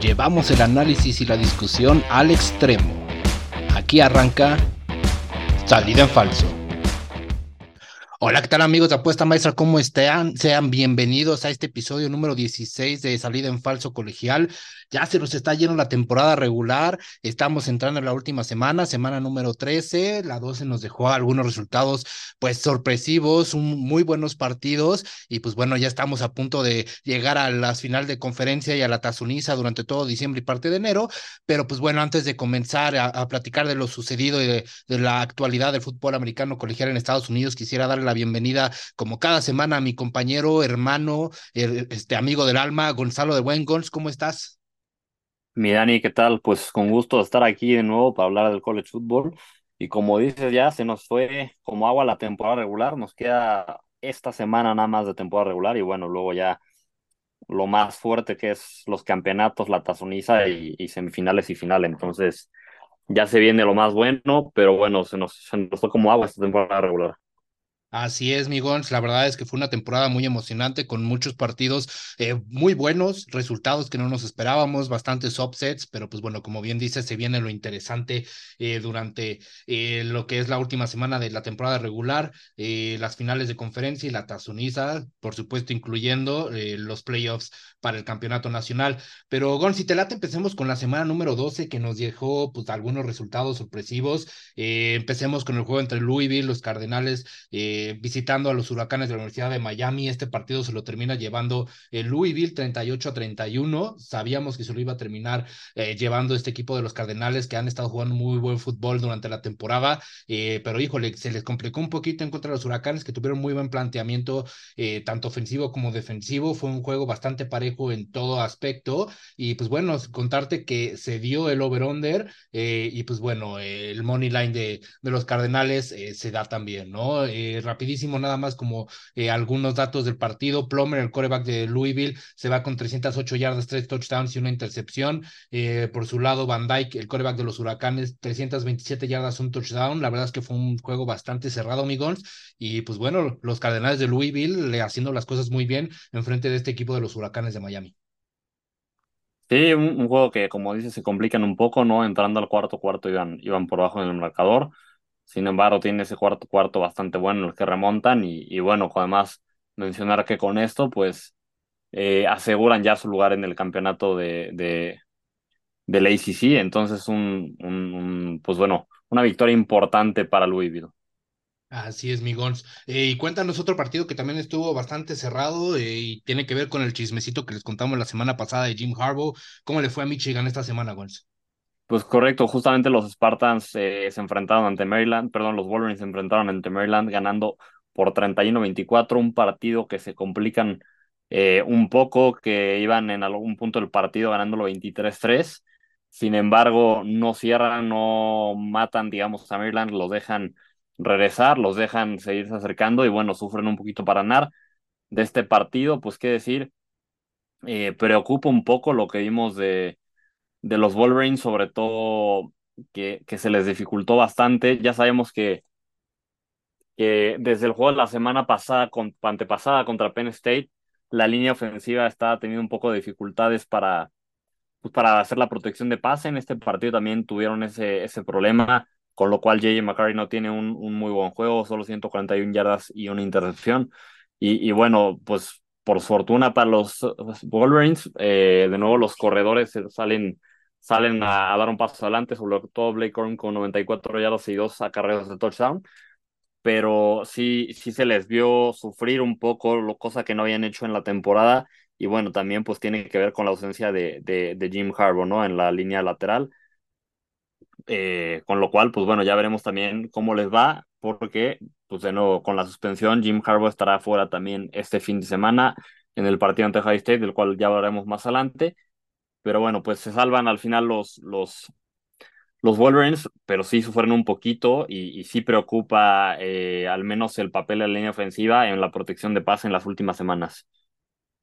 llevamos el análisis y la discusión al extremo. Aquí arranca Salida en Falso. Hola, ¿qué tal amigos de Apuesta Maestra? ¿Cómo están? Sean bienvenidos a este episodio número 16 de Salida en Falso Colegial. Ya se nos está yendo la temporada regular, estamos entrando en la última semana, semana número 13, la 12 nos dejó algunos resultados pues sorpresivos, muy buenos partidos y pues bueno, ya estamos a punto de llegar a las final de conferencia y a la Tazuniza durante todo diciembre y parte de enero, pero pues bueno, antes de comenzar a, platicar de lo sucedido y de, la actualidad del fútbol americano colegial en Estados Unidos, quisiera darle la bienvenida como cada semana a mi compañero, hermano, este amigo del alma, Gonzalo de Buen ¿cómo estás? Mi Dani, ¿qué tal? Pues con gusto estar aquí de nuevo para hablar del college football. Y como dices ya, se nos fue como agua la temporada regular, nos queda esta semana nada más de temporada regular y bueno, luego ya lo más fuerte que es los campeonatos, la tazoniza y, semifinales y final. Entonces ya se viene lo más bueno, pero bueno, se nos, se nos fue como agua esta temporada regular. Así es, mi La verdad es que fue una temporada muy emocionante con muchos partidos eh, muy buenos, resultados que no nos esperábamos, bastantes upsets, pero pues bueno, como bien dice, se viene lo interesante eh, durante eh, lo que es la última semana de la temporada regular, las finales de conferencia y la tazoniza, por supuesto, incluyendo los playoffs para el campeonato nacional. Pero Gon, si te late, empecemos con la semana número 12 que nos dejó pues algunos resultados sorpresivos. empecemos con el juego entre Louisville, los Cardenales. Eh, visitando a los huracanes de la Universidad de Miami. Este partido se lo termina llevando el Louisville 38 a 31. Sabíamos que se lo iba a terminar eh, llevando este equipo de los Cardenales que han estado jugando muy buen fútbol durante la temporada, eh, pero híjole, se les complicó un poquito en contra de los huracanes que tuvieron muy buen planteamiento, tanto ofensivo como defensivo. Fue un juego bastante parejo en todo aspecto. Y pues bueno, contarte que se dio el over-under y pues bueno, el money line de, de los Cardenales se da también, ¿no? Rapidísimo, nada más como eh, algunos datos del partido. Plomer, el coreback de Louisville, se va con 308 yardas, tres touchdowns y una intercepción. Eh, por su lado, Van Dyke, el coreback de los Huracanes, 327 yardas, un touchdown. La verdad es que fue un juego bastante cerrado, amigos. Y pues bueno, los Cardenales de Louisville le haciendo las cosas muy bien en frente de este equipo de los Huracanes de Miami. Sí, un, juego que, como dices, se complican un poco, ¿no? Entrando al cuarto cuarto iban, iban por abajo en el marcador. Sin embargo, tiene ese cuarto cuarto bastante bueno en el que remontan y, y bueno, además mencionar que con esto pues eh, aseguran ya su lugar en el campeonato de, de del ACC, entonces un, un, pues bueno, una victoria importante para Louisville. Así es, mi Gons. Eh, y cuéntanos otro partido que también estuvo bastante cerrado eh, y tiene que ver con el chismecito que les contamos la semana pasada de Jim Harbaugh. ¿Cómo le fue a Michigan esta semana, Gons? Pues correcto, justamente los Spartans eh, se enfrentaron ante Maryland, perdón, los Wolverines se enfrentaron ante Maryland ganando por 31-24, un partido que se complican eh, un poco, que iban en algún punto del partido ganándolo 23-3. Sin embargo, no cierran, no matan, digamos, a Maryland, los dejan regresar, los dejan seguirse acercando y bueno, sufren un poquito para ganar de este partido. Pues qué decir, eh, preocupa un poco lo que vimos de de los Wolverines, sobre todo que, que se les dificultó bastante. Ya sabemos que, que desde el juego de la semana pasada, con, antepasada contra Penn State, la línea ofensiva está teniendo un poco de dificultades para, pues para hacer la protección de pase. En este partido también tuvieron ese, ese problema, con lo cual JJ McCarthy no tiene un, muy buen juego, solo 141 yardas y una intercepción. Y, y bueno, pues por fortuna para los Wolverines, eh, de nuevo los corredores salen salen a, dar un paso adelante, sobre todo Blake Corn con 94 yardas y dos acarreos de touchdown, pero sí, sí se les vio sufrir un poco, lo, cosa que no habían hecho en la temporada, y bueno, también pues tiene que ver con la ausencia de, de, Jim Harbaugh, ¿no? En la línea lateral, eh, con lo cual, pues bueno, ya veremos también cómo les va, porque, pues de nuevo, con la suspensión, Jim Harbaugh estará fuera también este fin de semana en el partido ante High State, del cual ya hablaremos más adelante, pero bueno, pues se salvan al final los, los, los Wolverines, pero sí sufren un poquito y, sí preocupa eh, al menos el papel de la línea ofensiva en la protección de paz en las últimas semanas.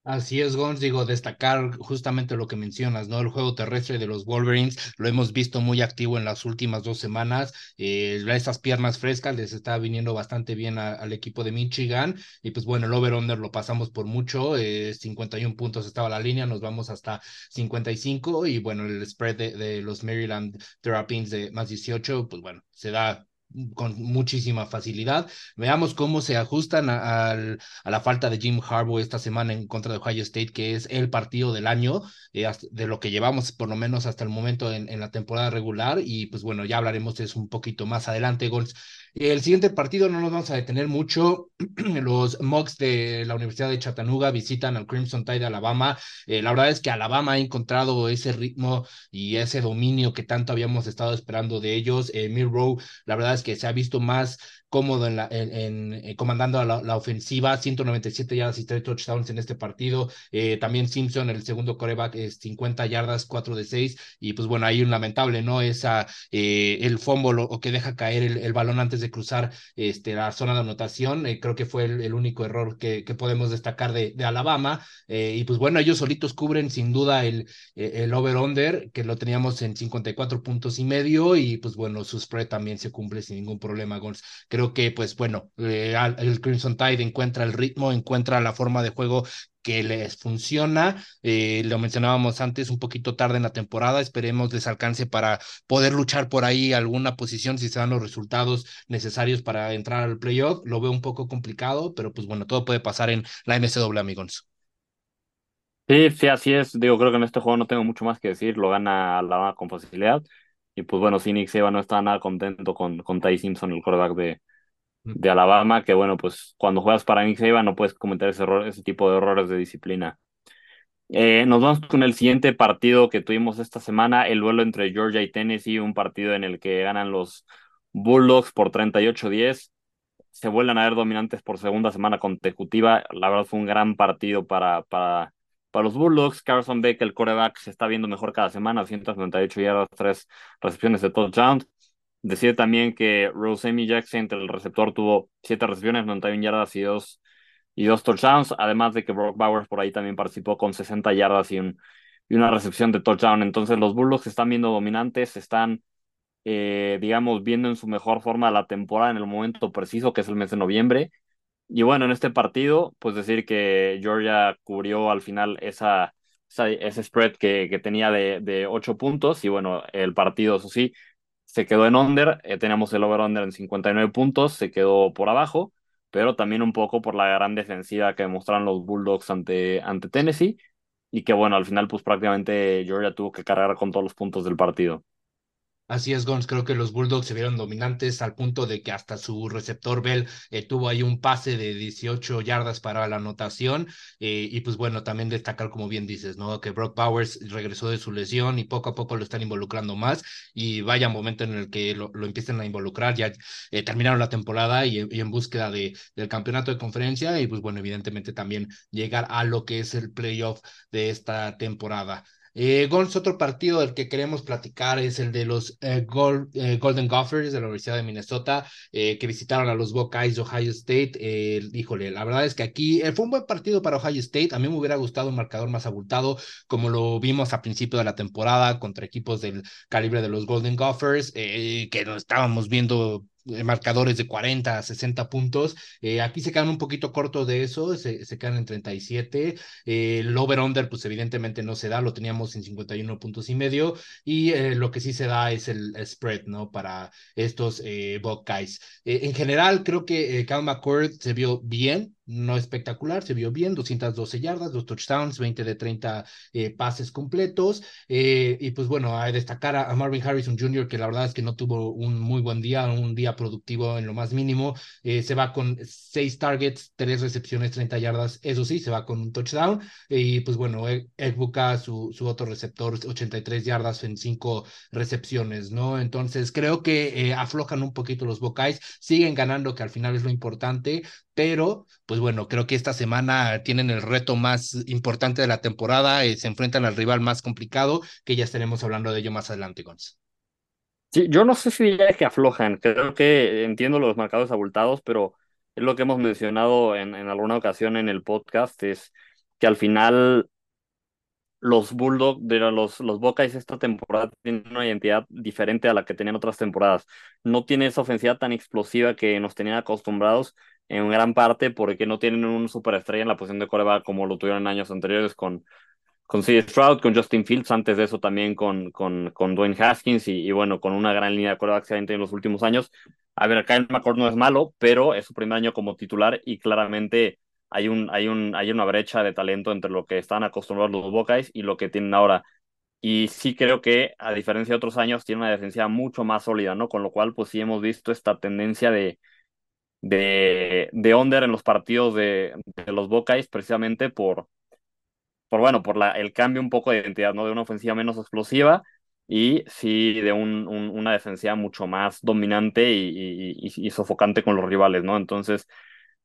Así es, Gons, digo, destacar justamente lo que mencionas, ¿no? El juego terrestre de los Wolverines lo hemos visto muy activo en las últimas dos semanas. Eh, esas piernas frescas les está viniendo bastante bien al equipo de Michigan. Y pues bueno, el over-under lo pasamos por mucho. Eh, 51 puntos estaba la línea, nos vamos hasta 55. Y bueno, el spread de, de los Maryland Terrapins de más 18, pues bueno, se da con muchísima facilidad. Veamos cómo se ajustan a, a, la falta de Jim Harbaugh esta semana en contra de Ohio State, que es el partido del año, eh, de lo que llevamos por lo menos hasta el momento en, en, la temporada regular. Y pues bueno, ya hablaremos de eso un poquito más adelante, Gols. El siguiente partido no nos vamos a detener mucho. Los Mogs de la Universidad de Chattanooga visitan al Crimson Tide de Alabama. Eh, la verdad es que Alabama ha encontrado ese ritmo y ese dominio que tanto habíamos estado esperando de ellos. Eh, Milrow, la verdad es que se ha visto más cómodo en, la, en, eh, comandando la, la, ofensiva, 197 yardas y 3 touchdowns en este partido. Eh, también Simpson, el segundo coreback, es 50 yardas, 4 de 6. Y pues bueno, ahí un lamentable, ¿no? Esa, eh, el fumble o, que deja caer el, balón antes de cruzar este, la zona de anotación. Eh, creo que fue el, único error que, podemos destacar de, Alabama. Y pues bueno, ellos solitos cubren sin duda el, el over-under, que lo teníamos en 54 puntos y medio. Y pues bueno, su spread también se cumple sin ningún problema, Gons. Creo que, pues bueno, eh, el Crimson Tide encuentra el ritmo, encuentra la forma de juego que les funciona. Eh, lo mencionábamos antes, un poquito tarde en la temporada. Esperemos les alcance para poder luchar por ahí alguna posición si se dan los resultados necesarios para entrar al playoff. Lo veo un poco complicado, pero pues bueno, todo puede pasar en la MSW, amigos. Sí, sí, así es. Digo, creo que en este juego no tengo mucho más que decir. Lo gana la con facilidad. Y pues bueno, Nick Seba no está nada contento con, con Ty Simpson, el quarterback de, de Alabama, que bueno, pues cuando juegas para Nick Saban no puedes cometer ese, error, ese tipo de errores de disciplina. Eh, nos vamos con el siguiente partido que tuvimos esta semana, el duelo entre Georgia y Tennessee, un partido en el que ganan los Bulldogs por 38-10. Se vuelven a ver dominantes por segunda semana consecutiva. La verdad fue un gran partido para, para, para los Bulldogs. Carson Beck, el coreback, se está viendo mejor cada semana, 198 yardas, tres recepciones de touchdown. Decide también que Rosemi Jackson, el receptor, tuvo siete recepciones, 91 yardas y dos, y dos touchdowns, además de que Brock Bowers por ahí también participó con 60 yardas y, un, y una recepción de touchdown. Entonces los Bulldogs están viendo dominantes, están, eh, digamos, viendo en su mejor forma la temporada en el momento preciso, que es el mes de noviembre. Y bueno, en este partido, pues decir que Georgia cubrió al final ese spread que, que tenía de, de 8 puntos y bueno, el partido, eso sí, se quedó en under, eh, teníamos el over-under en 59 puntos, se quedó por abajo, pero también un poco por la gran defensiva que demostraron los Bulldogs ante, ante Tennessee, y que bueno, al final pues prácticamente Georgia tuvo que cargar con todos los puntos del partido. Así es, Gons. Creo que los Bulldogs se vieron dominantes al punto de que hasta su receptor Bell eh, tuvo ahí un pase de 18 yardas para la anotación. Eh, y pues bueno, también destacar, como bien dices, ¿no? Que Brock Powers regresó de su lesión y poco a poco lo están involucrando más. Y vaya momento en el que lo, lo empiecen a involucrar. Ya eh, terminaron la temporada y, y en búsqueda de, del campeonato de conferencia. Y pues bueno, evidentemente también llegar a lo que es el playoff de esta temporada. Eh, otro partido del que queremos platicar es el de los eh, eh, Golden Gophers de la Universidad de Minnesota, eh, que visitaron a los Buckeyes de Ohio State. híjole, la verdad es que aquí fue un buen partido para Ohio State. A mí me hubiera gustado un marcador más abultado, como lo vimos a principio de la temporada contra equipos del calibre de los Golden Gophers, que no estábamos viendo marcadores de 40 a 60 puntos. Eh, aquí se quedan un poquito cortos de eso, se, se quedan en 37. Eh, el over-under, pues evidentemente no se da, lo teníamos en 51 puntos y medio. Y eh, lo que sí se da es el spread, ¿no? Para estos eh, Buckeyes. Eh, en general, creo que eh, Cal McCord se vio bien, no espectacular, se vio bien, 212 yardas, dos touchdowns, 20 de 30 eh, pases completos. Eh, y pues bueno, a destacar a, Marvin Harrison Jr., que la verdad es que no tuvo un muy buen día, un día productivo en lo más mínimo. Eh, se va con seis targets, tres recepciones, 30 yardas, eso sí, se va con un touchdown. y pues bueno, Egbuka, su, su otro receptor, 83 yardas en cinco recepciones, ¿no? Entonces creo que aflojan un poquito los Buckeyes, siguen ganando, que al final es lo importante, pero pues bueno, creo que esta semana tienen el reto más importante de la temporada, eh, se enfrentan al rival más complicado, que ya estaremos hablando de ello más adelante, Gons. Sí, yo no sé si ya es que aflojan, creo que entiendo los marcados abultados, pero es lo que hemos mencionado en, en alguna ocasión en el podcast, es que al final los Bulldogs, los, los Buckeyes esta temporada tienen una identidad diferente a la que tenían otras temporadas. No tiene esa ofensiva tan explosiva que nos tenían acostumbrados en gran parte porque no tienen un superestrella en la posición de coreback como lo tuvieron en años anteriores con, con C. Stroud, con Justin Fields, antes de eso también con, con, con Dwayne Haskins y, bueno, con una gran línea de tenido en los últimos años. A ver, Kyle McCord no es malo, pero es su primer año como titular y claramente hay, un, hay, un, hay una brecha de talento entre lo que están acostumbrados los Buckeyes y lo que tienen ahora. Y sí creo que, a diferencia de otros años, tiene una defensiva mucho más sólida, ¿no? Con lo cual, pues sí hemos visto esta tendencia de, de, de en los partidos de, de los Buckeyes, precisamente por, por bueno, por la, el cambio un poco de identidad, ¿no? De una ofensiva menos explosiva y sí de un, una defensiva mucho más dominante y, y, sofocante con los rivales, ¿no? Entonces,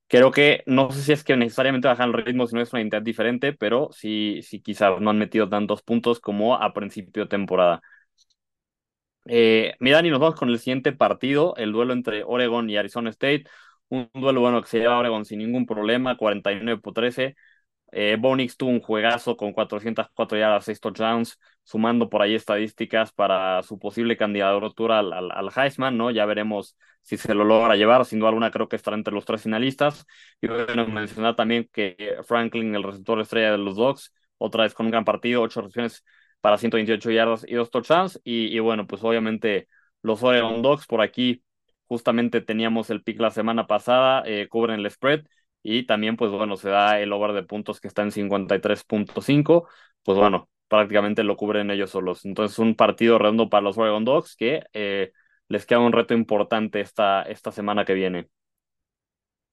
Creo que no sé si es que necesariamente bajan el ritmo, no es una identidad diferente, pero sí, sí quizás no han metido tantos puntos como a principio de temporada. Eh, mira, y nos vamos con el siguiente partido, el duelo entre Oregon y Arizona State. Un duelo bueno que se lleva Oregon sin ningún problema, 49 por 13. Eh, Bonix tuvo un juegazo con 404 yardas, 6 touchdowns, sumando por ahí estadísticas para su posible candidatura al, al, Heisman, ¿no? Ya veremos si se lo logra llevar. Sin duda alguna, creo que estará entre los tres finalistas. Y bueno, mencionar también que Franklin, el receptor estrella de los Dogs, otra vez con un gran partido, 8 recepciones para 128 yardas y 2 touchdowns. Y, y bueno, pues obviamente los Oregon Dogs por aquí, justamente teníamos el pick la semana pasada, eh, cubren el spread y también, pues bueno, se da el over de puntos que está en 53.5. Pues bueno, prácticamente lo cubren ellos solos. Entonces, un partido redondo para los Oregon Dogs que eh, les queda un reto importante esta, esta semana que viene.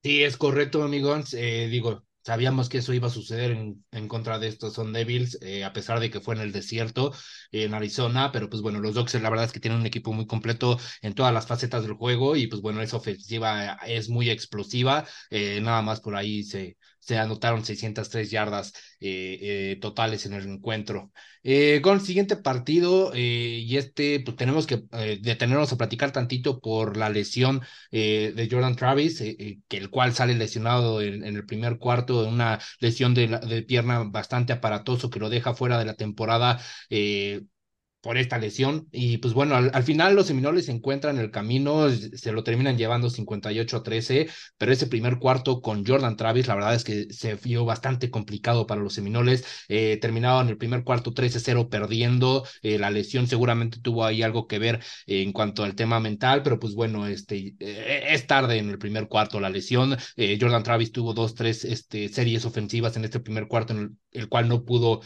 Sí, es correcto, amigos. Eh, digo, Sabíamos que eso iba a suceder en, contra de estos Son Devils, eh, a pesar de que fue en el desierto, en Arizona, pero pues bueno, los Dogs la verdad es que tienen un equipo muy completo en todas las facetas del juego y pues bueno, esa ofensiva es muy explosiva, eh, nada más por ahí se, se anotaron 603 yardas eh, eh, totales en el encuentro. Eh, con el siguiente partido, y este, pues tenemos que detenernos a platicar tantito por la lesión de Jordan Travis, que el cual sale lesionado en, el primer cuarto, de una lesión de, de, pierna bastante aparatoso que lo deja fuera de la temporada por esta lesión. Y pues bueno, al, final los Seminoles se encuentran en el camino, se lo terminan llevando 58 a 13, pero ese primer cuarto con Jordan Travis, la verdad es que se vio bastante complicado para los Seminoles. Eh, terminaban el primer cuarto 13-0 perdiendo. Eh, la lesión seguramente tuvo ahí algo que ver en cuanto al tema mental, pero pues bueno, este, eh, es tarde en el primer cuarto la lesión. Eh, Jordan Travis tuvo dos, tres este, series ofensivas en este primer cuarto, en el cual no pudo,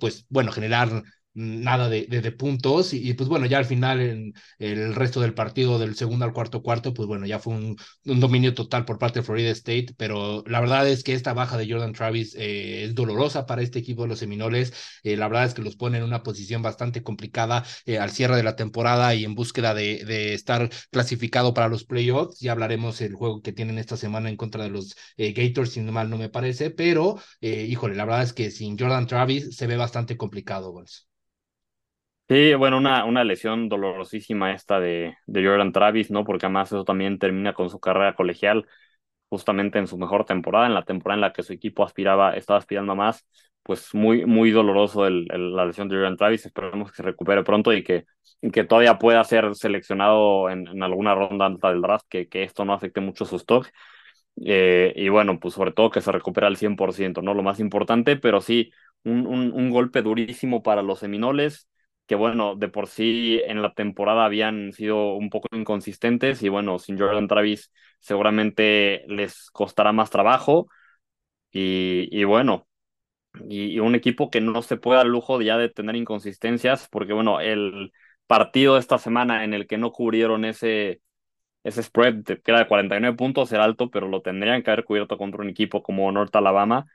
pues bueno, generar nada de, de, puntos y, pues bueno, ya al final en el resto del partido del segundo al cuarto cuarto, pues bueno, ya fue un, un dominio total por parte de Florida State, pero la verdad es que esta baja de Jordan Travis eh, es dolorosa para este equipo de los Seminoles, eh, la verdad es que los pone en una posición bastante complicada eh, al cierre de la temporada y en búsqueda de, de estar clasificado para los playoffs, ya hablaremos el juego que tienen esta semana en contra de los Gators, si no mal no me parece, pero híjole, la verdad es que sin Jordan Travis se ve bastante complicado, Sí, bueno, una, una lesión dolorosísima esta de, de Jordan Travis, ¿no? Porque además eso también termina con su carrera colegial, justamente en su mejor temporada, en la temporada en la que su equipo aspiraba, estaba aspirando a más, pues muy, muy doloroso la lesión de Jordan Travis. Esperemos que se recupere pronto y que, que todavía pueda ser seleccionado en, en alguna ronda alta del draft, que, que esto no afecte mucho su stock. Eh, y bueno, pues sobre todo que se recupere al 100%, ¿no? Lo más importante, pero sí, un, un golpe durísimo para los Seminoles que bueno, de por sí en la temporada habían sido un poco inconsistentes y bueno, sin Jordan Travis seguramente les costará más trabajo y, y bueno, y, un equipo que no se puede dar lujo ya de tener inconsistencias porque bueno, el partido de esta semana en el que no cubrieron ese, ese spread que era de 49 puntos era alto, pero lo tendrían que haber cubierto contra un equipo como North Alabama,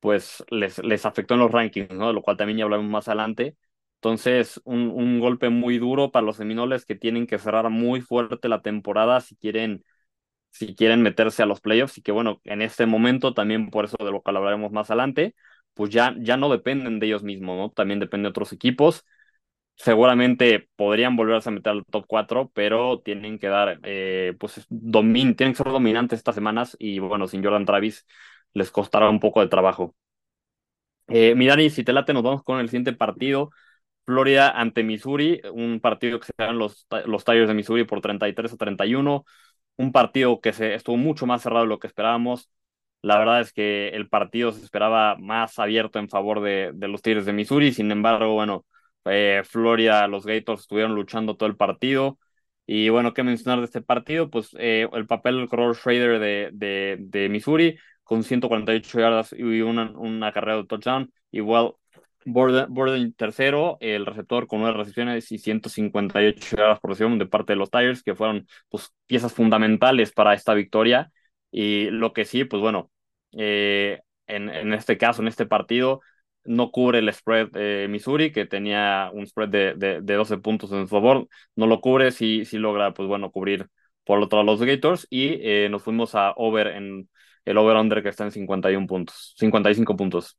pues les, les afectó en los rankings, ¿no? De lo cual también ya hablamos más adelante entonces, un, un, golpe muy duro para los Seminoles que tienen que cerrar muy fuerte la temporada si quieren, si quieren meterse a los playoffs y que bueno, en este momento también por eso de lo que hablaremos más adelante, pues ya, ya no dependen de ellos mismos, ¿no? También dependen de otros equipos. Seguramente podrían volverse a meter al top 4, pero tienen que dar, eh, pues, domin tienen que ser dominantes estas semanas y bueno, sin Jordan Travis les costará un poco de trabajo. Eh, Mirani, si te late, nos vamos con el siguiente partido. Florida ante Missouri, un partido que se dan los, los Tigers de Missouri por 33 a 31, un partido que se estuvo mucho más cerrado de lo que esperábamos. La verdad es que el partido se esperaba más abierto en favor de, de los Tigers de Missouri, sin embargo, bueno, eh, Florida, los Gators estuvieron luchando todo el partido. Y bueno, ¿qué mencionar de este partido? Pues eh, el papel del corredor Schrader de, de, de, Missouri con 148 yardas y una, una carrera de touchdown. Igual Borden, tercero, el receptor con nueve recepciones y 158 yardas por recepción de parte de los Tigers, que fueron pues, piezas fundamentales para esta victoria. Y lo que sí, pues bueno, eh, en, en este caso, en este partido, no cubre el spread de Missouri, que tenía un spread de, de, de, 12 puntos en su favor, no lo cubre, sí, sí logra, pues bueno, cubrir por otro lado los Gators y eh, nos fuimos a over en el over-under que está en 51 puntos, 55 puntos.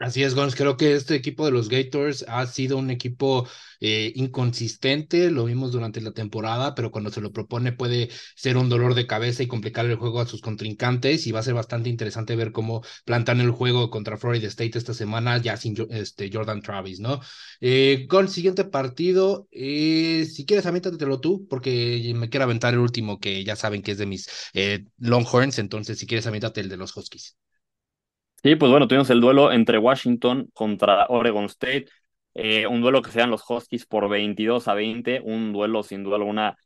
Así es, Gons. Creo que este equipo de los Gators ha sido un equipo eh, inconsistente, lo vimos durante la temporada, pero cuando se lo propone puede ser un dolor de cabeza y complicar el juego a sus contrincantes y va a ser bastante interesante ver cómo plantan el juego contra Florida State esta semana ya sin este, Jordan Travis, ¿no? Eh, Gons, siguiente partido, eh, si quieres aviéntatelo tú, porque me quiero aventar el último que ya saben que es de mis eh, Longhorns, entonces si quieres aviéntate el de los Huskies. Sí, pues bueno, tuvimos el duelo entre Washington contra Oregon State, eh, un duelo que sean los Huskies por 22 a 20, un duelo sin duda alguna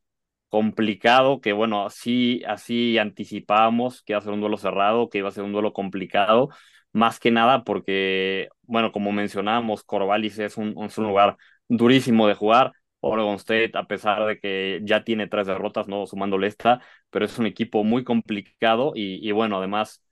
complicado, que bueno, así, así anticipábamos que iba a ser un duelo cerrado, que iba a ser un duelo complicado, más que nada porque, bueno, como mencionábamos, Corvallis es un, es un lugar durísimo de jugar, Oregon State, a pesar de que ya tiene tres derrotas, no sumándole esta, pero es un equipo muy complicado y, y bueno, además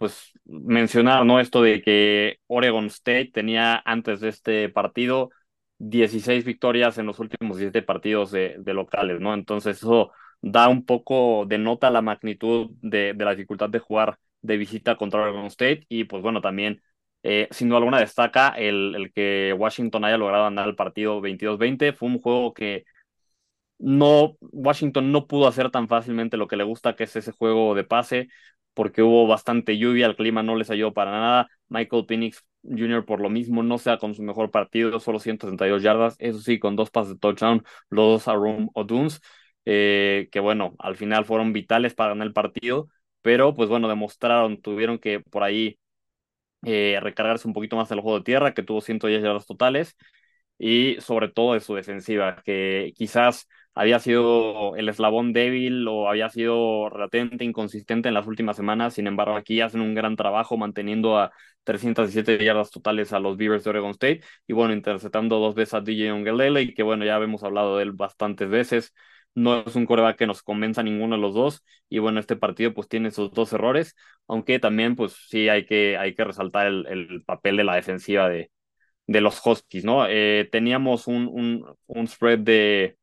pues mencionar, ¿no? Esto de que Oregon State tenía antes de este partido 16 victorias en los últimos 17 partidos de, locales, ¿no? Entonces eso da un poco, denota la magnitud de, de, la dificultad de jugar de visita contra Oregon State y pues bueno, también eh, sin duda alguna destaca el, el que Washington haya logrado andar el partido 22-20, fue un juego que no, Washington no pudo hacer tan fácilmente lo que le gusta, que es ese juego de pase porque hubo bastante lluvia, el clima no les ayudó para nada. Michael Penix Jr. por lo mismo no sea con su mejor partido, solo 162 yardas, eso sí, con dos pases de touchdown, los dos a Room O'Dunes, eh, que bueno, al final fueron vitales para ganar el partido, pero pues bueno, demostraron, tuvieron que por ahí eh, recargarse un poquito más el juego de tierra, que tuvo 110 yardas totales, y sobre todo de su defensiva, que quizás había sido el eslabón débil o había sido relativamente inconsistente en las últimas semanas. Sin embargo, aquí hacen un gran trabajo manteniendo a 317 yardas totales a los Beavers de Oregon State y bueno, interceptando dos veces a DJ Ongelele y que bueno, ya hemos hablado de él bastantes veces. No es un coreback que nos convenza ninguno de los dos y bueno, este partido pues tiene esos dos errores, aunque también pues sí hay que, hay que resaltar el, el papel de la defensiva de, de los Huskies, ¿no? Eh, teníamos un, un, un spread de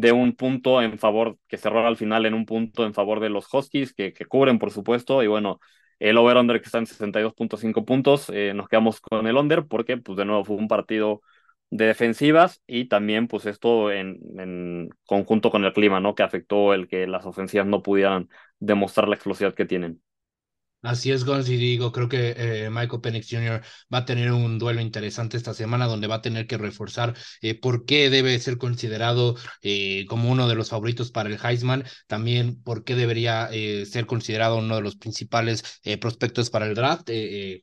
de un punto en favor, que cerró al final en un punto en favor de los Huskies, que, que cubren, por supuesto, y bueno, el over-under que está en 62.5 puntos, eh, nos quedamos con el under porque, pues, de nuevo fue un partido de defensivas y también, pues, esto en, en conjunto con el clima, ¿no? Que afectó el que las ofensivas no pudieran demostrar la explosividad que tienen. Así es, Gonz, y digo, creo que eh, Michael Penix Jr. va a tener un duelo interesante esta semana donde va a tener que reforzar eh, por qué debe ser considerado eh, como uno de los favoritos para el Heisman, también por qué debería ser considerado uno de los principales prospectos para el draft,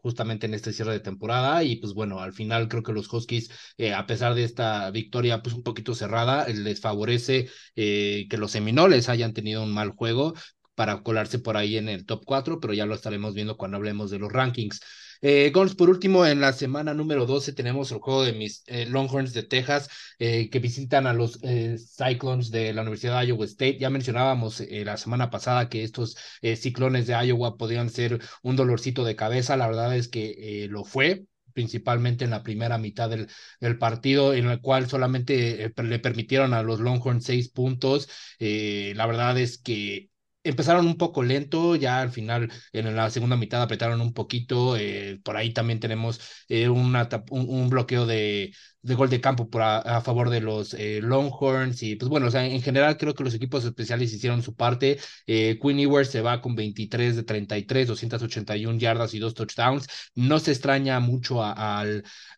justamente en este cierre de temporada. Y pues bueno, al final creo que los Huskies, a pesar de esta victoria pues un poquito cerrada, les favorece que los Seminoles hayan tenido un mal juego, para colarse por ahí en el top 4, pero ya lo estaremos viendo cuando hablemos de los rankings. Eh, por último, en la semana número 12 tenemos el juego de mis eh, Longhorns de Texas eh, que visitan a los eh, Cyclones de la Universidad de Iowa State. Ya mencionábamos eh, la semana pasada que estos ciclones de Iowa podían ser un dolorcito de cabeza. La verdad es que lo fue principalmente en la primera mitad del, del partido, en el cual solamente le permitieron a los Longhorns seis puntos. la verdad es que empezaron un poco lento, ya al final en la segunda mitad apretaron un poquito, eh, por ahí también tenemos eh, un, bloqueo de, de gol de campo por a, favor de los eh, Longhorns y pues bueno, o sea, en general creo que los equipos especiales hicieron su parte. Eh, Quinn Ewers se va con 23 de 33, 281 yardas y dos touchdowns. No se extraña mucho a,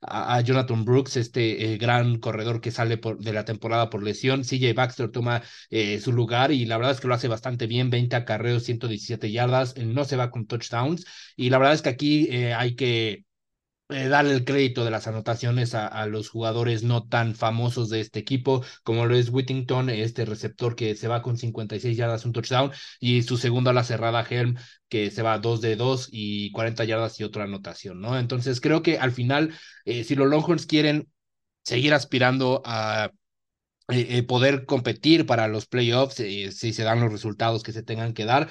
a, Jonathan Brooks, este eh, gran corredor que sale por, de la temporada por lesión. CJ Baxter toma eh, su lugar y la verdad es que lo hace bastante bien, 20 acarreos, 117 yardas, no se va con touchdowns y la verdad es que aquí hay que eh, darle el crédito de las anotaciones a, los jugadores no tan famosos de este equipo, como lo es Whittington, este receptor que se va con 56 yardas, un touchdown, y su segundo a la cerrada, Helm, que se va 2 de 2 y 40 yardas y otra anotación, ¿no? Entonces creo que al final, eh, si los Longhorns quieren seguir aspirando a eh, poder competir para los playoffs, si se dan los resultados que se tengan que dar,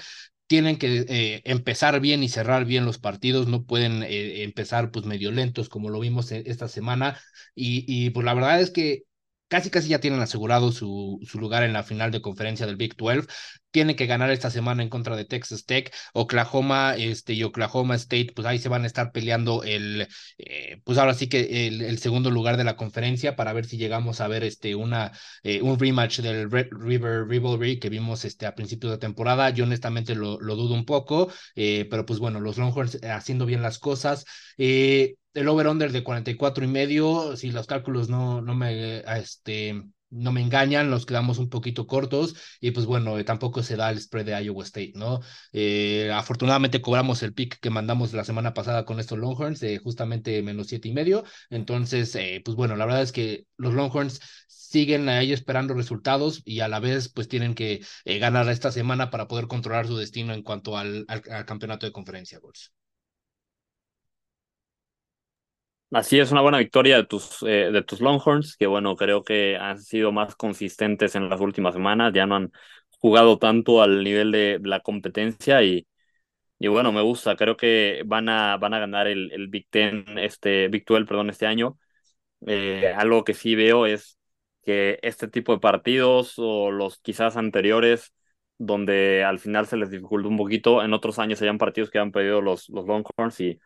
tienen que eh, empezar bien y cerrar bien los partidos, no pueden eh, empezar pues medio lentos como lo vimos e, esta semana y, y pues la verdad es que casi casi ya tienen asegurado su, su lugar en la final de conferencia del Big 12. Tienen que ganar esta semana en contra de Texas Tech, Oklahoma este, y Oklahoma State, pues ahí se van a estar peleando el, eh, pues ahora sí que el, segundo lugar de la conferencia para ver si llegamos a ver este, una, eh, un rematch del Red River Rivalry que vimos este, a principios de temporada. Yo honestamente lo, lo dudo un poco, eh, pero pues bueno, los Longhorns haciendo bien las cosas. El over-under de 44 y medio, si los cálculos no, no me, este, no me engañan, nos quedamos un poquito cortos y pues bueno, tampoco se da el spread de Iowa State, ¿no? Eh, afortunadamente cobramos el pick que mandamos la semana pasada con estos Longhorns justamente menos siete y medio, entonces, eh, pues bueno, la verdad es que los Longhorns siguen ahí esperando resultados y a la vez pues tienen que eh, ganar esta semana para poder controlar su destino en cuanto al, al, campeonato de conferencia, Gols. Así es, una buena victoria de tus, eh, de tus Longhorns, que bueno, creo que han sido más consistentes en las últimas semanas, ya no han jugado tanto al nivel de la competencia y, y bueno, me gusta, creo que van a, van a ganar el, el Big Ten, este, Big 12, perdón, este año. Eh, algo que sí veo es que este tipo de partidos o los quizás anteriores, donde al final se les dificultó un poquito, en otros años hayan partidos que han perdido los, los Longhorns y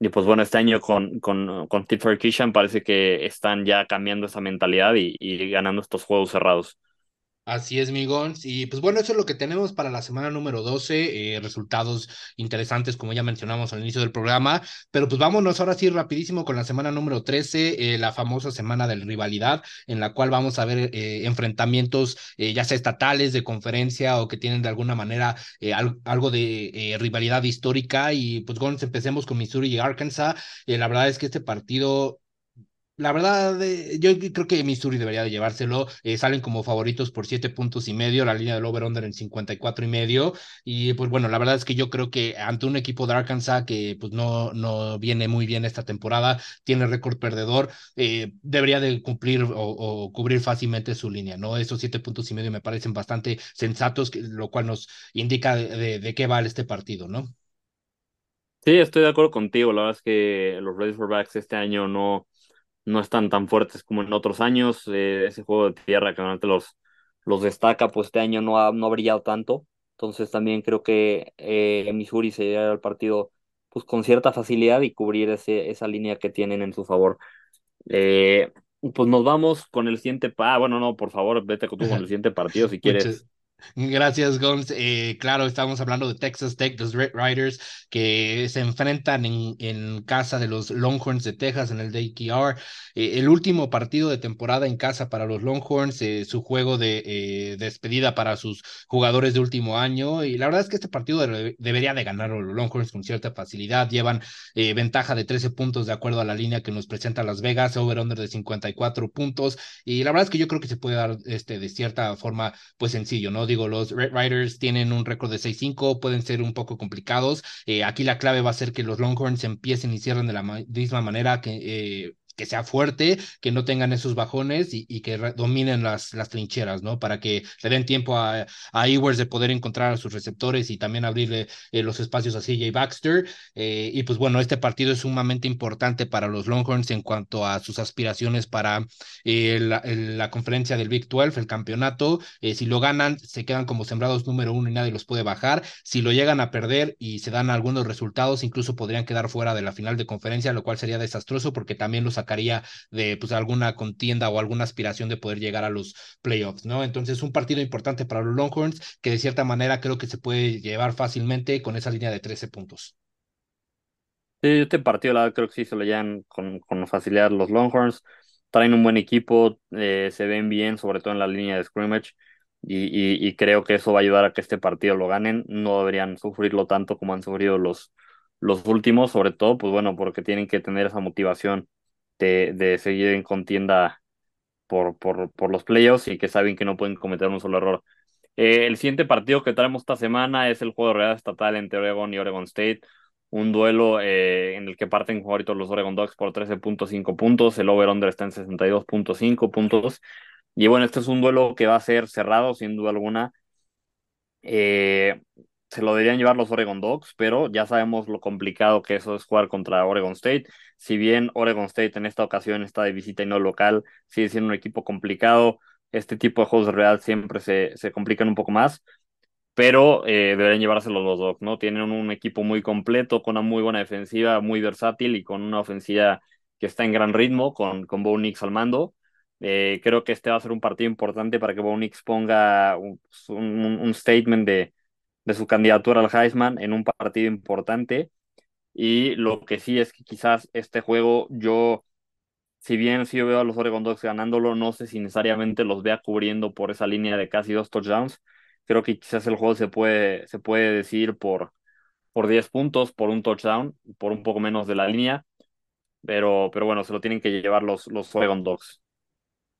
y pues bueno, este año con, con, con Kishan parece que están ya cambiando esa mentalidad y, y ganando estos juegos cerrados. Así es, Migons. Y pues bueno, eso es lo que tenemos para la semana número 12. Eh, resultados interesantes, como ya mencionamos al inicio del programa. Pero pues vámonos ahora sí rapidísimo con la semana número 13, eh, la famosa semana de rivalidad, en la cual vamos a ver eh, enfrentamientos ya sea estatales, de conferencia o que tienen de alguna manera algo de rivalidad histórica. Y pues Gons, empecemos con Missouri y Arkansas. la verdad es que este partido la verdad, eh, yo creo que Missouri debería de llevárselo. Eh, salen como favoritos por siete puntos y medio, la línea del over-under en 54 y medio. Y pues bueno, la verdad es que yo creo que ante un equipo de Arkansas que pues no, no viene muy bien esta temporada, tiene récord perdedor, eh, debería de cumplir o, cubrir fácilmente su línea, ¿no? Esos siete puntos y medio me parecen bastante sensatos, lo cual nos indica de, de qué vale este partido, ¿no? Sí, estoy de acuerdo contigo. La verdad es que los Razorbacks este año no no están tan fuertes como en otros años. Eh, ese juego de tierra que normalmente los, los destaca, pues este año no ha, no ha brillado tanto. Entonces también creo que eh, Missouri se lleva al partido pues con cierta facilidad y cubrir ese, esa línea que tienen en su favor. Eh, pues nos vamos con el siguiente. Ah, bueno, no, por favor, vete tú con el siguiente partido si quieres. Gracias, Gons. Eh, claro, estamos hablando de Texas Tech, los Red Riders, que se enfrentan en, en casa de los Longhorns de Texas en el DKR. Eh, el último partido de temporada en casa para los Longhorns, eh, su juego de despedida para sus jugadores de último año. Y la verdad es que este partido debería de ganar los Longhorns con cierta facilidad. Llevan ventaja de 13 puntos de acuerdo a la línea que nos presenta Las Vegas, over-under de 54 puntos. Y la verdad es que yo creo que se puede dar este, de cierta forma, pues sencillo, ¿no? Digo, los Red Riders tienen un récord de 6-5, pueden ser un poco complicados. Eh, aquí la clave va a ser que los Longhorns empiecen y cierren de la misma manera que, eh, que sea fuerte, que no tengan esos bajones y, que dominen las, las trincheras, ¿no? Para que le den tiempo a, a Ewers de poder encontrar a sus receptores y también abrirle eh, los espacios a CJ Baxter. Eh, y pues bueno, este partido es sumamente importante para los Longhorns en cuanto a sus aspiraciones para eh, la, la, conferencia del Big 12, el campeonato. si lo ganan, se quedan como sembrados número uno y nadie los puede bajar. Si lo llegan a perder y se dan algunos resultados, incluso podrían quedar fuera de la final de conferencia, lo cual sería desastroso porque también los sacaría de pues alguna contienda o alguna aspiración de poder llegar a los playoffs, ¿no? Entonces, un partido importante para los Longhorns que de cierta manera creo que se puede llevar fácilmente con esa línea de 13 puntos. Sí, este partido la creo que sí se lo llevan con, con facilidad los Longhorns. Traen un buen equipo, eh, se ven bien, sobre todo en la línea de scrimmage. Y, y, creo que eso va a ayudar a que este partido lo ganen. No deberían sufrirlo tanto como han sufrido los, los últimos, sobre todo, pues bueno, porque tienen que tener esa motivación de, de seguir en contienda por, por, por los playoffs y que saben que no pueden cometer un solo error. Eh, el siguiente partido que traemos esta semana es el juego de realidad estatal entre Oregon y Oregon State. Un duelo eh, en el que parten favoritos los Oregon Ducks por 13.5 puntos. El over-under está en 62.5 puntos. Y bueno, este es un duelo que va a ser cerrado, sin duda alguna. Eh, se lo deberían llevar los Oregon Dogs, pero ya sabemos lo complicado que eso es jugar contra Oregon State. Si bien Oregon State en esta ocasión está de visita y no local, sigue siendo un equipo complicado. Este tipo de juegos de real siempre se, se complican un poco más, pero eh, deberían llevárselo los Dogs, ¿no? Tienen un equipo muy completo, con una muy buena defensiva, muy versátil y con una ofensiva que está en gran ritmo, con, con Bo Nix al mando. Eh, creo que este va a ser un partido importante para que Bo Nix ponga un, un statement de de su candidatura al Heisman en un partido importante. Y lo que sí es que quizás este juego yo, si bien sí veo a los Oregon Ducks ganándolo, no sé si necesariamente los vea cubriendo por esa línea de casi dos touchdowns. Creo que quizás el juego se puede, se puede decir por, por 10 puntos, por un touchdown, por un poco menos de la línea. Pero, pero bueno, se lo tienen que llevar los, los Oregon Ducks.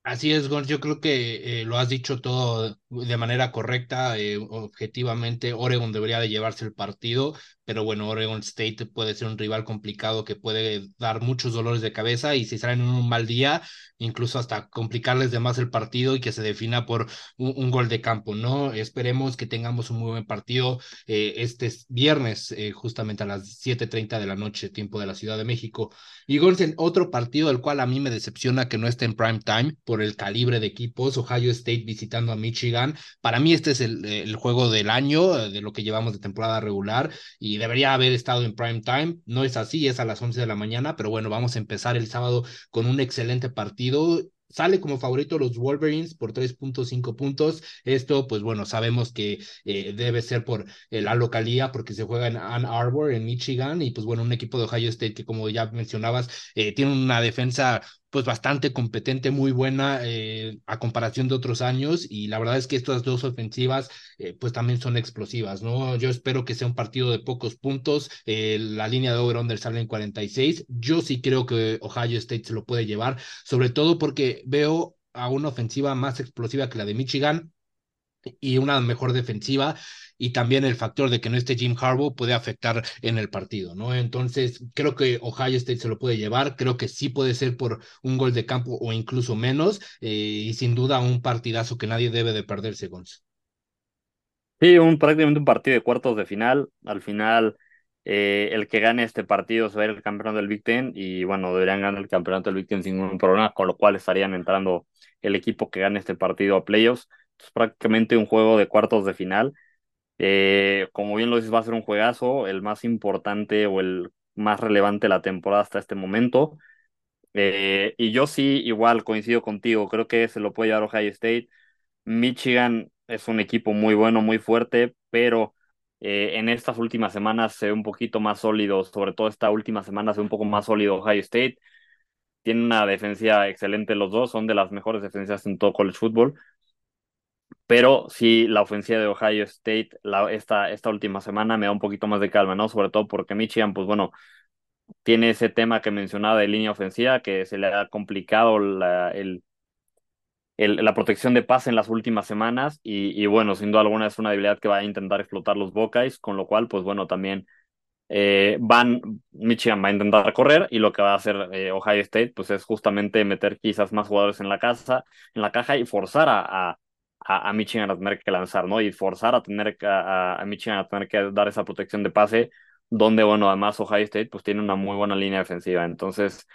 Así es, Gons, yo creo que eh, lo has dicho todo de manera correcta, eh, objetivamente Oregon debería de llevarse el partido, pero bueno, Oregon State puede ser un rival complicado que puede dar muchos dolores de cabeza y si salen en un mal día, incluso hasta complicarles de más el partido y que se defina por un, gol de campo, ¿no? Esperemos que tengamos un muy buen partido eh, este viernes, justamente a las 7.30 de la noche, tiempo de la Ciudad de México. Y Gonsen, otro partido del cual a mí me decepciona que no esté en prime time por el calibre de equipos, Ohio State visitando a Michigan. Para mí este es el, juego del año, de lo que llevamos de temporada regular y debería haber estado en prime time. No es así, es a las 11 de la mañana, pero bueno, vamos a empezar el sábado con un excelente partido sale como favorito los Wolverines por 3.5 puntos. Esto, pues bueno, sabemos que eh, debe ser por eh, la localía porque se juega en Ann Arbor, en Michigan, y pues bueno, un equipo de Ohio State que como ya mencionabas, eh, tiene una defensa pues bastante competente, muy buena eh, a comparación de otros años y la verdad es que estas dos ofensivas eh, pues también son explosivas, ¿no? Yo espero que sea un partido de pocos puntos, eh, la línea de over-under sale en 46, yo sí creo que Ohio State se lo puede llevar, sobre todo porque veo a una ofensiva más explosiva que la de Michigan y una mejor defensiva y también el factor de que no esté Jim Harbaugh puede afectar en el partido, ¿no? Entonces, creo que Ohio State se lo puede llevar, creo que sí puede ser por un gol de campo o incluso menos, eh, y sin duda un partidazo que nadie debe de perderse, Gonz. Sí, un, prácticamente un partido de cuartos de final. Al final, eh, el que gane este partido se va a ir el campeonato del Big Ten y bueno, deberían ganar el campeonato del Big Ten sin ningún problema, con lo cual estarían entrando el equipo que gane este partido a playoffs. Es prácticamente un juego de cuartos de final eh, como bien lo dices, va a ser un juegazo, el más importante o el más relevante de la temporada hasta este momento. Eh, y yo sí, igual coincido contigo, creo que se lo puede llevar Ohio State. Michigan es un equipo muy bueno, muy fuerte, pero eh, en estas últimas semanas se ve un poquito más sólido, sobre todo esta última semana se ve un poco más sólido Ohio State. Tiene una defensa excelente los dos, son de las mejores defensas en todo college football pero sí la ofensiva de Ohio State la, esta, esta última semana me da un poquito más de calma, ¿no? Sobre todo porque Michigan, pues bueno, tiene ese tema que mencionaba de línea ofensiva, que se le ha complicado la, el, el, la protección de pase en las últimas semanas y, y, bueno, sin duda alguna es una debilidad que va a intentar explotar los Buckeyes, con lo cual, pues bueno, también eh, van, Michigan va a intentar correr y lo que va a hacer eh, Ohio State pues es justamente meter quizás más jugadores en la casa, en la caja y forzar a, a, a Michigan a tener que lanzar, ¿no? Y forzar a tener a, a Michigan a tener que dar esa protección de pase, donde, bueno, además Ohio State pues tiene una muy buena línea defensiva. Entonces,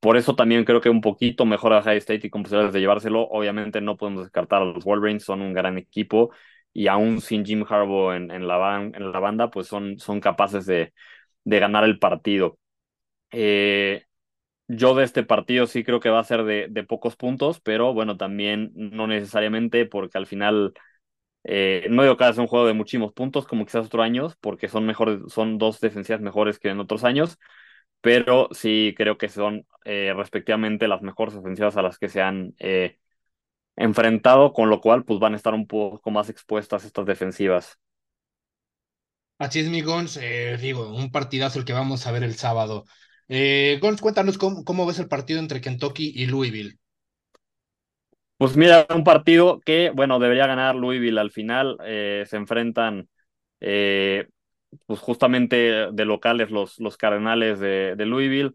por eso también creo que un poquito mejor a Ohio State y con posibilidades de llevárselo. Obviamente no podemos descartar a los Wolverines, son un gran equipo y aún sin Jim Harbaugh en, en, la, en la banda, pues son, son capaces de, de ganar el partido. Eh, yo de este partido sí creo que va a ser de, de, pocos puntos, pero bueno, también no necesariamente porque al final eh, no digo que sea un juego de muchísimos puntos como quizás otros años, porque son mejores, son dos defensivas mejores que en otros años, pero sí creo que son eh, respectivamente las mejores ofensivas a las que se han eh, enfrentado, con lo cual pues van a estar un poco más expuestas estas defensivas. Así es, mi Gons, digo, un partidazo el que vamos a ver el sábado. Eh, Gons, cuéntanos cómo, ves el partido entre Kentucky y Louisville. Pues mira, un partido que, bueno, debería ganar Louisville al final. Eh, se enfrentan, eh, pues justamente de locales los, los Cardenales de, de, Louisville.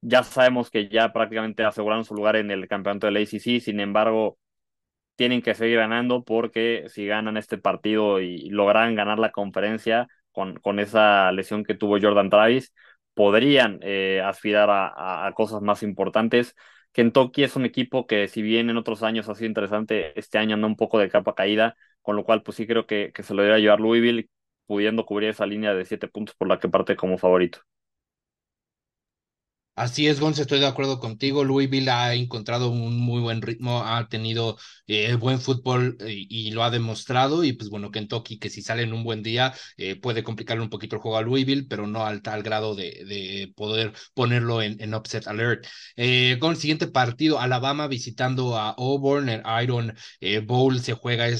Ya sabemos que ya prácticamente aseguraron su lugar en el campeonato del ACC, sin embargo, tienen que seguir ganando porque si ganan este partido y logran ganar la conferencia con, con esa lesión que tuvo Jordan Travis, podrían eh, aspirar a, cosas más importantes Kentucky es un equipo que si bien en otros años ha sido interesante, este año anda un poco de capa caída, con lo cual pues sí creo que, que se lo debería llevar Louisville, pudiendo cubrir esa línea de siete puntos por la que parte como favorito. Así es, Gonz, estoy de acuerdo contigo. Louisville ha encontrado un muy buen ritmo, ha tenido eh, buen fútbol y, y, lo ha demostrado. Y pues bueno, Kentucky, que si sale en un buen día, eh, puede complicarle un poquito el juego a Louisville, pero no al tal grado de, de poder ponerlo en, upset alert. Eh, con el siguiente partido, Alabama visitando a Auburn, el Iron eh, Bowl se juega e,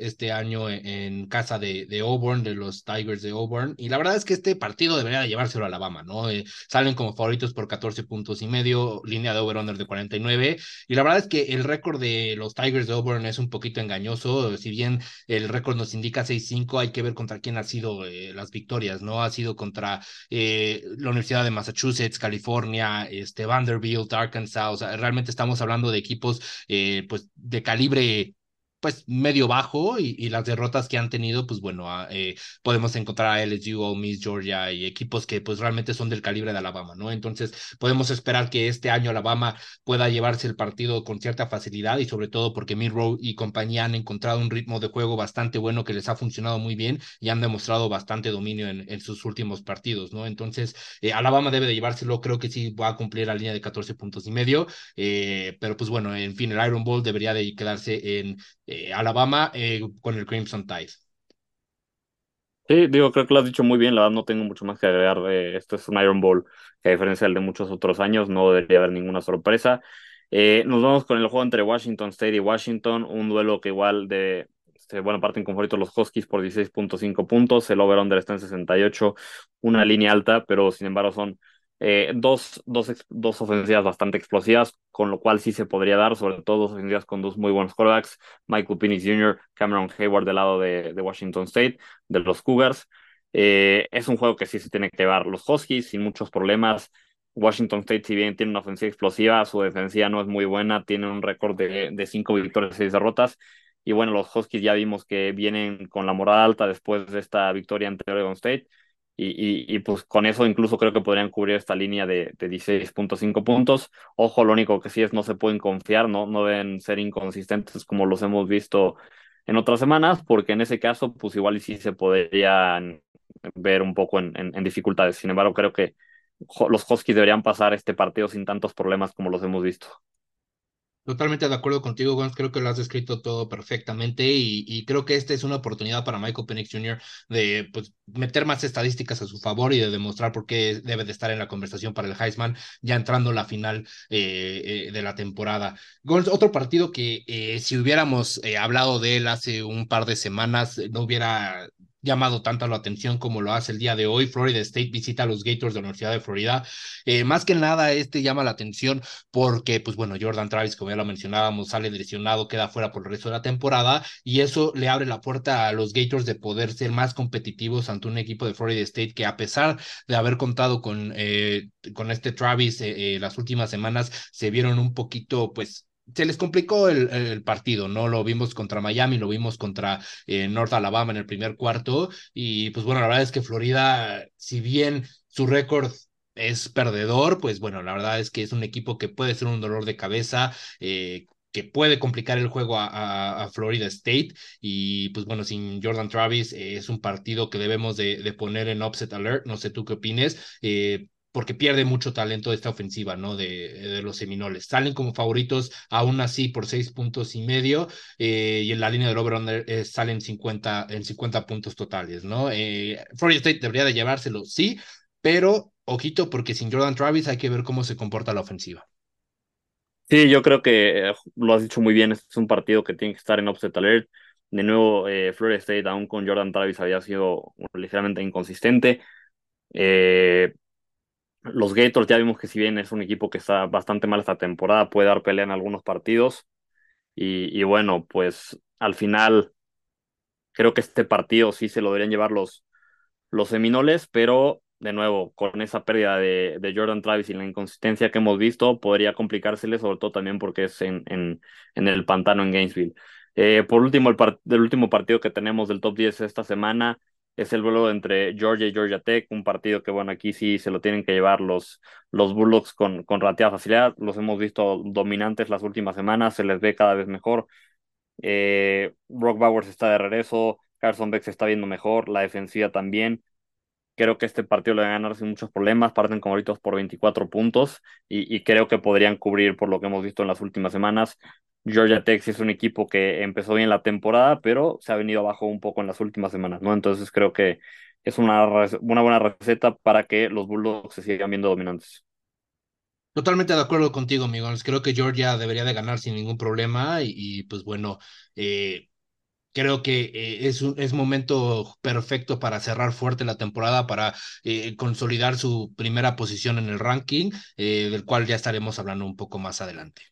este año en, en casa de, de, Auburn, de los Tigers de Auburn. Y la verdad es que este partido debería llevárselo a Alabama, ¿no? Eh, salen como favoritos por 14 puntos y medio, línea de over-under de 49. Y la verdad es que el récord de los Tigers de Auburn es un poquito engañoso. Si bien el récord nos indica 6-5, hay que ver contra quién han sido eh, las victorias, ¿no? Ha sido contra eh, la Universidad de Massachusetts, California, este, Vanderbilt, Arkansas. O sea, realmente estamos hablando de equipos, eh, pues, de calibre pues medio bajo y, las derrotas que han tenido, pues bueno, eh, podemos encontrar a LSU, Ole Miss, Georgia y equipos que pues realmente son del calibre de Alabama, ¿no? Entonces podemos esperar que este año Alabama pueda llevarse el partido con cierta facilidad y sobre todo porque Milrow y compañía han encontrado un ritmo de juego bastante bueno que les ha funcionado muy bien y han demostrado bastante dominio en, en sus últimos partidos, ¿no? Entonces eh, Alabama debe de llevárselo, creo que sí va a cumplir la línea de 14 puntos y medio, eh, pero pues bueno, en fin, el Iron Bowl debería de quedarse en eh, Alabama eh, con el Crimson Tide. Sí, digo, creo que lo has dicho muy bien, la verdad no tengo mucho más que agregar. Esto es un Iron Bowl que a diferencia del de muchos otros años no debería haber ninguna sorpresa. Eh, nos vamos con el juego entre Washington State y Washington, un duelo que igual de, este, bueno, parten con favoritos los Huskies por 16.5 puntos, el over-under está en 68, una línea alta, pero sin embargo son eh, dos, dos, dos ofensivas bastante explosivas, con lo cual sí se podría dar, sobre todo dos ofensivas con dos muy buenos quarterbacks, Michael Penix Jr., Cameron Hayward del lado de, de Washington State, de los Cougars. Eh, es un juego que sí se tiene que llevar los Huskies sin muchos problemas. Washington State, si bien tiene una ofensiva explosiva, su defensiva no es muy buena, tiene un récord de, de cinco victorias y seis derrotas. Y bueno, los Huskies ya vimos que vienen con la moral alta después de esta victoria ante Oregon State. Y, y, pues con eso incluso creo que podrían cubrir esta línea de, de 16.5 puntos. Ojo, lo único que sí es no se pueden confiar, no, no deben ser inconsistentes como los hemos visto en otras semanas, porque en ese caso, pues igual y sí se podrían ver un poco en, en, en dificultades. Sin embargo, creo que los Huskies deberían pasar este partido sin tantos problemas como los hemos visto. Totalmente de acuerdo contigo, Gonz. Creo que lo has descrito todo perfectamente y, creo que esta es una oportunidad para Michael Penix Jr. de pues, meter más estadísticas a su favor y de demostrar por qué debe de estar en la conversación para el Heisman ya entrando la final eh, eh, de la temporada. Gonz, otro partido que eh, si hubiéramos hablado de él hace un par de semanas no hubiera llamado tanto la atención como lo hace el día de hoy. Florida State visita a los Gators de la Universidad de Florida. Eh, más que nada, este llama la atención porque, pues bueno, Jordan Travis, como ya lo mencionábamos, sale lesionado, queda fuera por el resto de la temporada y eso le abre la puerta a los Gators de poder ser más competitivos ante un equipo de Florida State que a pesar de haber contado con, eh, con este Travis eh, las últimas semanas, se vieron un poquito, pues, se les complicó el, el, partido, ¿no? Lo vimos contra Miami, lo vimos contra eh, North Alabama en el primer cuarto. Y pues bueno, la verdad es que Florida, si bien su récord es perdedor, pues bueno, la verdad es que es un equipo que puede ser un dolor de cabeza. Eh, que puede complicar el juego a, Florida State y pues bueno, sin Jordan Travis eh, es un partido que debemos de, de, poner en upset alert, no sé tú qué opines, eh, porque pierde mucho talento esta ofensiva, ¿no? De, los Seminoles. Salen como favoritos aún así por seis puntos y medio eh, y en la línea del over-under eh, salen 50, en 50 puntos totales, ¿no? Eh, Florida State debería de llevárselo, sí, pero ojito porque sin Jordan Travis hay que ver cómo se comporta la ofensiva. Sí, yo creo que lo has dicho muy bien, este es un partido que tiene que estar en offset alert. De nuevo, Florida State, aún con Jordan Travis, había sido ligeramente inconsistente. Eh, los Gators ya vimos que si bien es un equipo que está bastante mal esta temporada, puede dar pelea en algunos partidos. Y, bueno, pues al final creo que este partido sí se lo deberían llevar los, los Seminoles, pero de nuevo, con esa pérdida de, de, Jordan Travis y la inconsistencia que hemos visto, podría complicársele, sobre todo también porque es en, en, en el pantano en Gainesville. Eh, por último, el, el último partido que tenemos del top 10 esta semana es el vuelo entre Georgia y Georgia Tech, un partido que, bueno, aquí sí se lo tienen que llevar los, los Bulldogs con, con relativa facilidad. Los hemos visto dominantes las últimas semanas, se les ve cada vez mejor. Eh, Brock Bowers está de regreso, Carson Beck se está viendo mejor, la defensiva también. Creo que este partido le van a ganar sin muchos problemas, parten como ahorita por 24 puntos y, y creo que podrían cubrir por lo que hemos visto en las últimas semanas. Georgia Tech es un equipo que empezó bien la temporada, pero se ha venido abajo un poco en las últimas semanas, ¿no? Entonces creo que es una, una buena receta para que los Bulldogs se sigan viendo dominantes. Totalmente de acuerdo contigo, amigos. Creo que Georgia debería de ganar sin ningún problema y, pues bueno, eh, creo que eh, es un es momento perfecto para cerrar fuerte la temporada, para eh, consolidar su primera posición en el ranking, eh, del cual ya estaremos hablando un poco más adelante.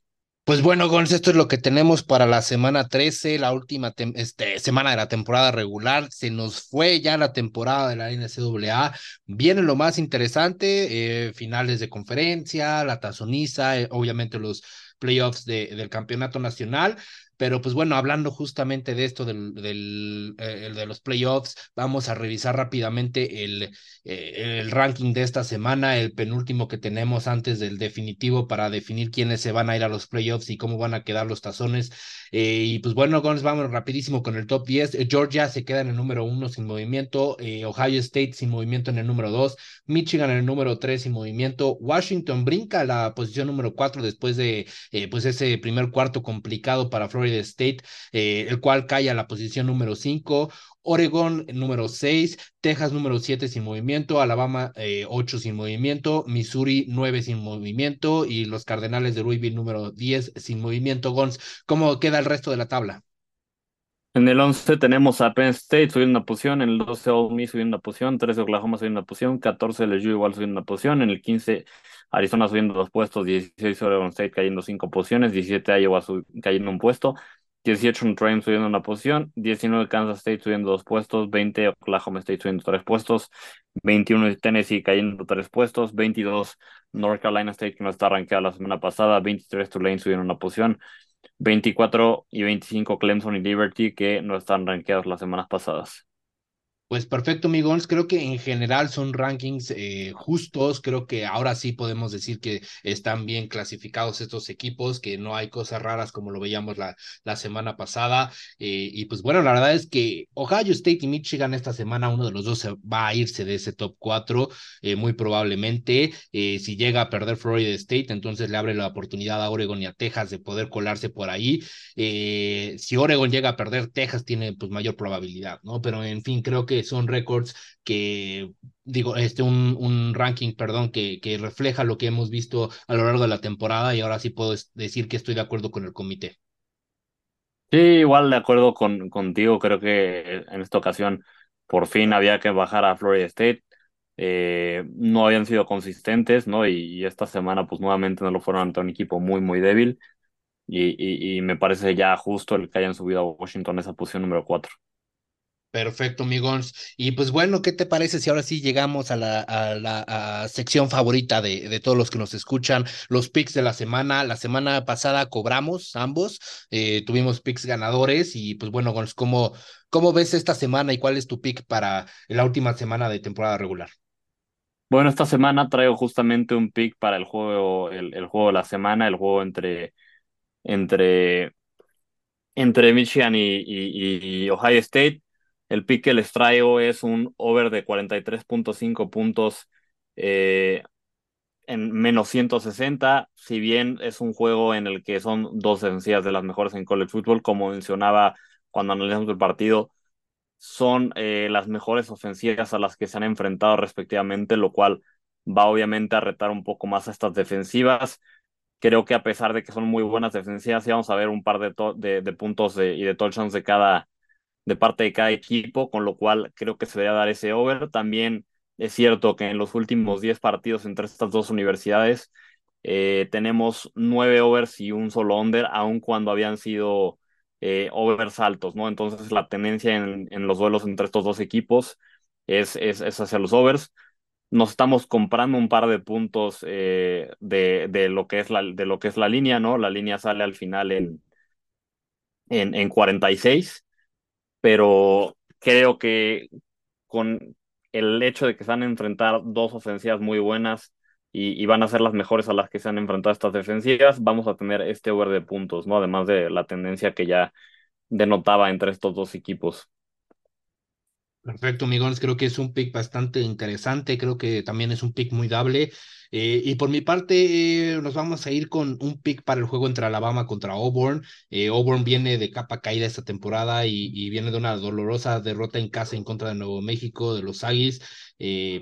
Pues bueno, Gonz, esto es lo que tenemos para la semana 13, la última este, semana de la temporada regular. Se nos fue ya la temporada de la NCAA. Viene lo más interesante, eh, finales de conferencia, la tazoniza, eh, obviamente los playoffs de, del campeonato nacional. Pero pues bueno, hablando justamente de esto del, eh, de los playoffs, vamos a revisar rápidamente el, eh, el ranking de esta semana, el penúltimo que tenemos antes del definitivo para definir quiénes se van a ir a los playoffs y cómo van a quedar los tazones. Eh, y pues bueno, Gonz, vamos rapidísimo con el top 10. Georgia se queda en el número uno sin movimiento, Ohio State sin movimiento en el número dos, Michigan en el número tres sin movimiento, Washington brinca a la posición número cuatro después de pues ese primer cuarto complicado para Florida State, eh, el cual cae a la posición número 5. Oregon número 6, Texas número 7 sin movimiento, Alabama eh, 8 sin movimiento, Missouri 9 sin movimiento y los Cardenales de Louisville número 10 sin movimiento. Gons, ¿cómo queda el resto de la tabla? En el 11 tenemos a Penn State subiendo una posición, en el 12 Ole Miss subiendo una posición, 13 Oklahoma subiendo una posición, 14 LSU igual subiendo una posición, en el 15 Arizona subiendo dos puestos, 16 Oregon State cayendo cinco posiciones, 17 Iowa cayendo un puesto, 18 Notre subiendo una posición, 19 Kansas State subiendo dos puestos, 20 Oklahoma State subiendo tres puestos, 21 Tennessee cayendo tres puestos, 22 North Carolina State que no está arranqueada la semana pasada, 23 Tulane subiendo una posición, 24 y 25 Clemson y Liberty que no están rankeados las semanas pasadas. Pues perfecto, amigos. Creo que en general son rankings eh, justos. Creo que ahora sí podemos decir que están bien clasificados estos equipos, que no hay cosas raras como lo veíamos la, semana pasada. Eh, y pues bueno, la verdad es que Ohio State y Michigan esta semana, uno de los dos va a irse de ese top 4, eh, muy probablemente. si llega a perder Florida State, entonces le abre la oportunidad a Oregon y a Texas de poder colarse por ahí. si Oregon llega a perder, Texas tiene pues mayor probabilidad, ¿no? Pero en fin, creo que son récords que, digo, este, un, un ranking, perdón, que, que refleja lo que hemos visto a lo largo de la temporada y ahora sí puedo decir que estoy de acuerdo con el comité. Sí, igual de acuerdo con, contigo, creo que en esta ocasión por fin había que bajar a Florida State. Eh, no habían sido consistentes, ¿no? Y, esta semana, pues nuevamente no lo fueron ante un equipo muy, muy débil. Y, y, me parece ya justo el que hayan subido a Washington esa posición número 4. Perfecto, amigos. Y pues bueno, ¿qué te parece si ahora sí llegamos a la, a la sección favorita de, de, todos los que nos escuchan? Los picks de la semana. La semana pasada cobramos ambos, eh, tuvimos picks ganadores y pues bueno, ¿cómo, ¿cómo ves esta semana y cuál es tu pick para la última semana de temporada regular? Bueno, esta semana traigo justamente un pick para el juego, el, el juego de la semana, el juego entre, entre, entre Michigan y Ohio State. El pick que les traigo es un over de 43.5 puntos eh, en menos 160. Si bien es un juego en el que son dos defensivas de las mejores en college football, como mencionaba cuando analizamos el partido, son eh, las mejores ofensivas a las que se han enfrentado respectivamente, lo cual va obviamente a retar un poco más a estas defensivas. Creo que a pesar de que son muy buenas defensivas, sí vamos a ver un par de puntos y de touchdowns de cada, de parte de cada equipo, con lo cual creo que se debería dar ese over. También es cierto que en los últimos 10 partidos entre estas dos universidades eh, tenemos nueve overs y un solo under, aun cuando habían sido eh, overs altos, ¿no? Entonces la tendencia en, en, los duelos entre estos dos equipos es, es, es, hacia los overs. Nos estamos comprando un par de puntos eh, de, de, lo que es la, de lo que es la línea, ¿no? La línea sale al final en, en, en 46 pero creo que con el hecho de que se van a enfrentar dos ofensivas muy buenas y, van a ser las mejores a las que se han enfrentado estas defensivas, vamos a tener este over de puntos, ¿no? Además de la tendencia que ya denotaba entre estos dos equipos. Perfecto, amigos. Creo que es un pick bastante interesante. Creo que también es un pick muy dable. Eh, y por mi parte, eh, nos vamos a ir con un pick para el juego entre Alabama contra Auburn. Eh, Auburn viene de capa caída esta temporada y, viene de una dolorosa derrota en casa en contra de Nuevo México, de los Aggies.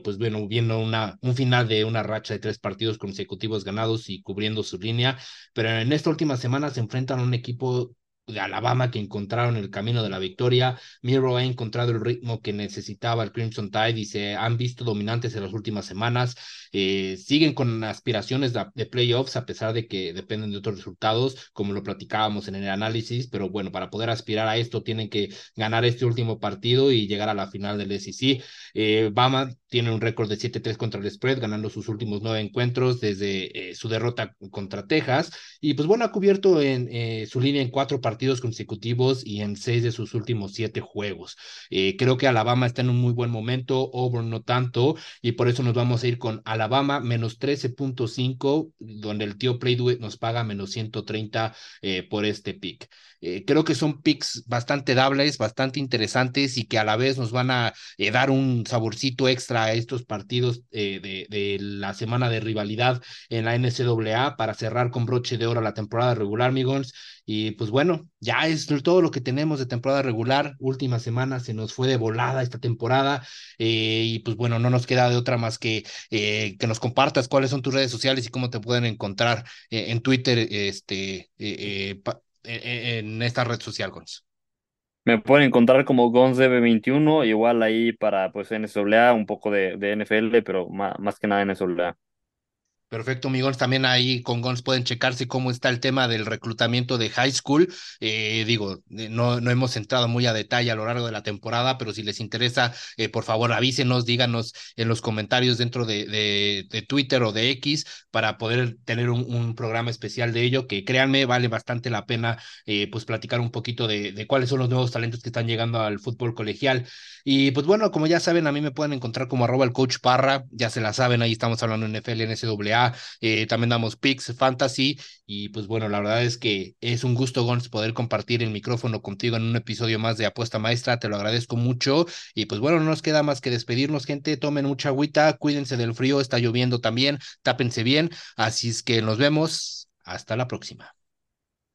pues bueno, viendo una, un final de una racha de tres partidos consecutivos ganados y cubriendo su línea. Pero en esta última semana se enfrentan a un equipo de Alabama que encontraron el camino de la victoria. Miro ha encontrado el ritmo que necesitaba el Crimson Tide y se han visto dominantes en las últimas semanas. Eh, siguen con aspiraciones de, playoffs a pesar de que dependen de otros resultados, como lo platicábamos en el análisis, pero bueno, para poder aspirar a esto tienen que ganar este último partido y llegar a la final del SEC. Eh, Bama tiene un récord de 7-3 contra el spread, ganando sus últimos nueve encuentros desde eh, su derrota contra Texas. Y pues bueno, ha cubierto en eh, su línea en cuatro partidos consecutivos y en seis de sus últimos siete juegos. Eh, creo que Alabama está en un muy buen momento, Auburn no tanto, y por eso nos vamos a ir con Alabama menos 13.5, donde el tío Playduet nos paga menos 130 por este pick. Creo que son picks bastante dables, bastante interesantes y que a la vez nos van a dar un saborcito extra a estos partidos eh, de, de, la semana de rivalidad en la NCAA para cerrar con broche de oro la temporada regular, amigos. Y pues bueno, ya es todo lo que tenemos de temporada regular. Última semana se nos fue de volada esta temporada. Eh, y pues bueno, no nos queda de otra más que eh, que nos compartas cuáles son tus redes sociales y cómo te pueden encontrar en Twitter este, en esta red social, Gonz. Me pueden encontrar como GonsDB21, igual ahí para pues NSWA, un poco de, de NFL, pero más, más que nada NSWA. Perfecto, amigos. También ahí con Gons pueden checarse cómo está el tema del reclutamiento de high school. Eh, digo, eh, no, no hemos entrado muy a detalle a lo largo de la temporada, pero si les interesa, eh, por favor avísenos, díganos en los comentarios dentro de, de, Twitter o de X para poder tener un, un, programa especial de ello, que créanme, vale bastante la pena pues platicar un poquito de, de cuáles son los nuevos talentos que están llegando al fútbol colegial. Y pues bueno, como ya saben, a mí me pueden encontrar como arroba el coach Parra, ya se la saben, ahí estamos hablando en NFL, eh, también damos picks, fantasy, y pues bueno, la verdad es que es un gusto, Gons, poder compartir el micrófono contigo en un episodio más de Apuesta Maestra, te lo agradezco mucho, y pues bueno, no nos queda más que despedirnos, gente, tomen mucha agüita, cuídense del frío, está lloviendo también, tápense bien, así es que nos vemos, hasta la próxima.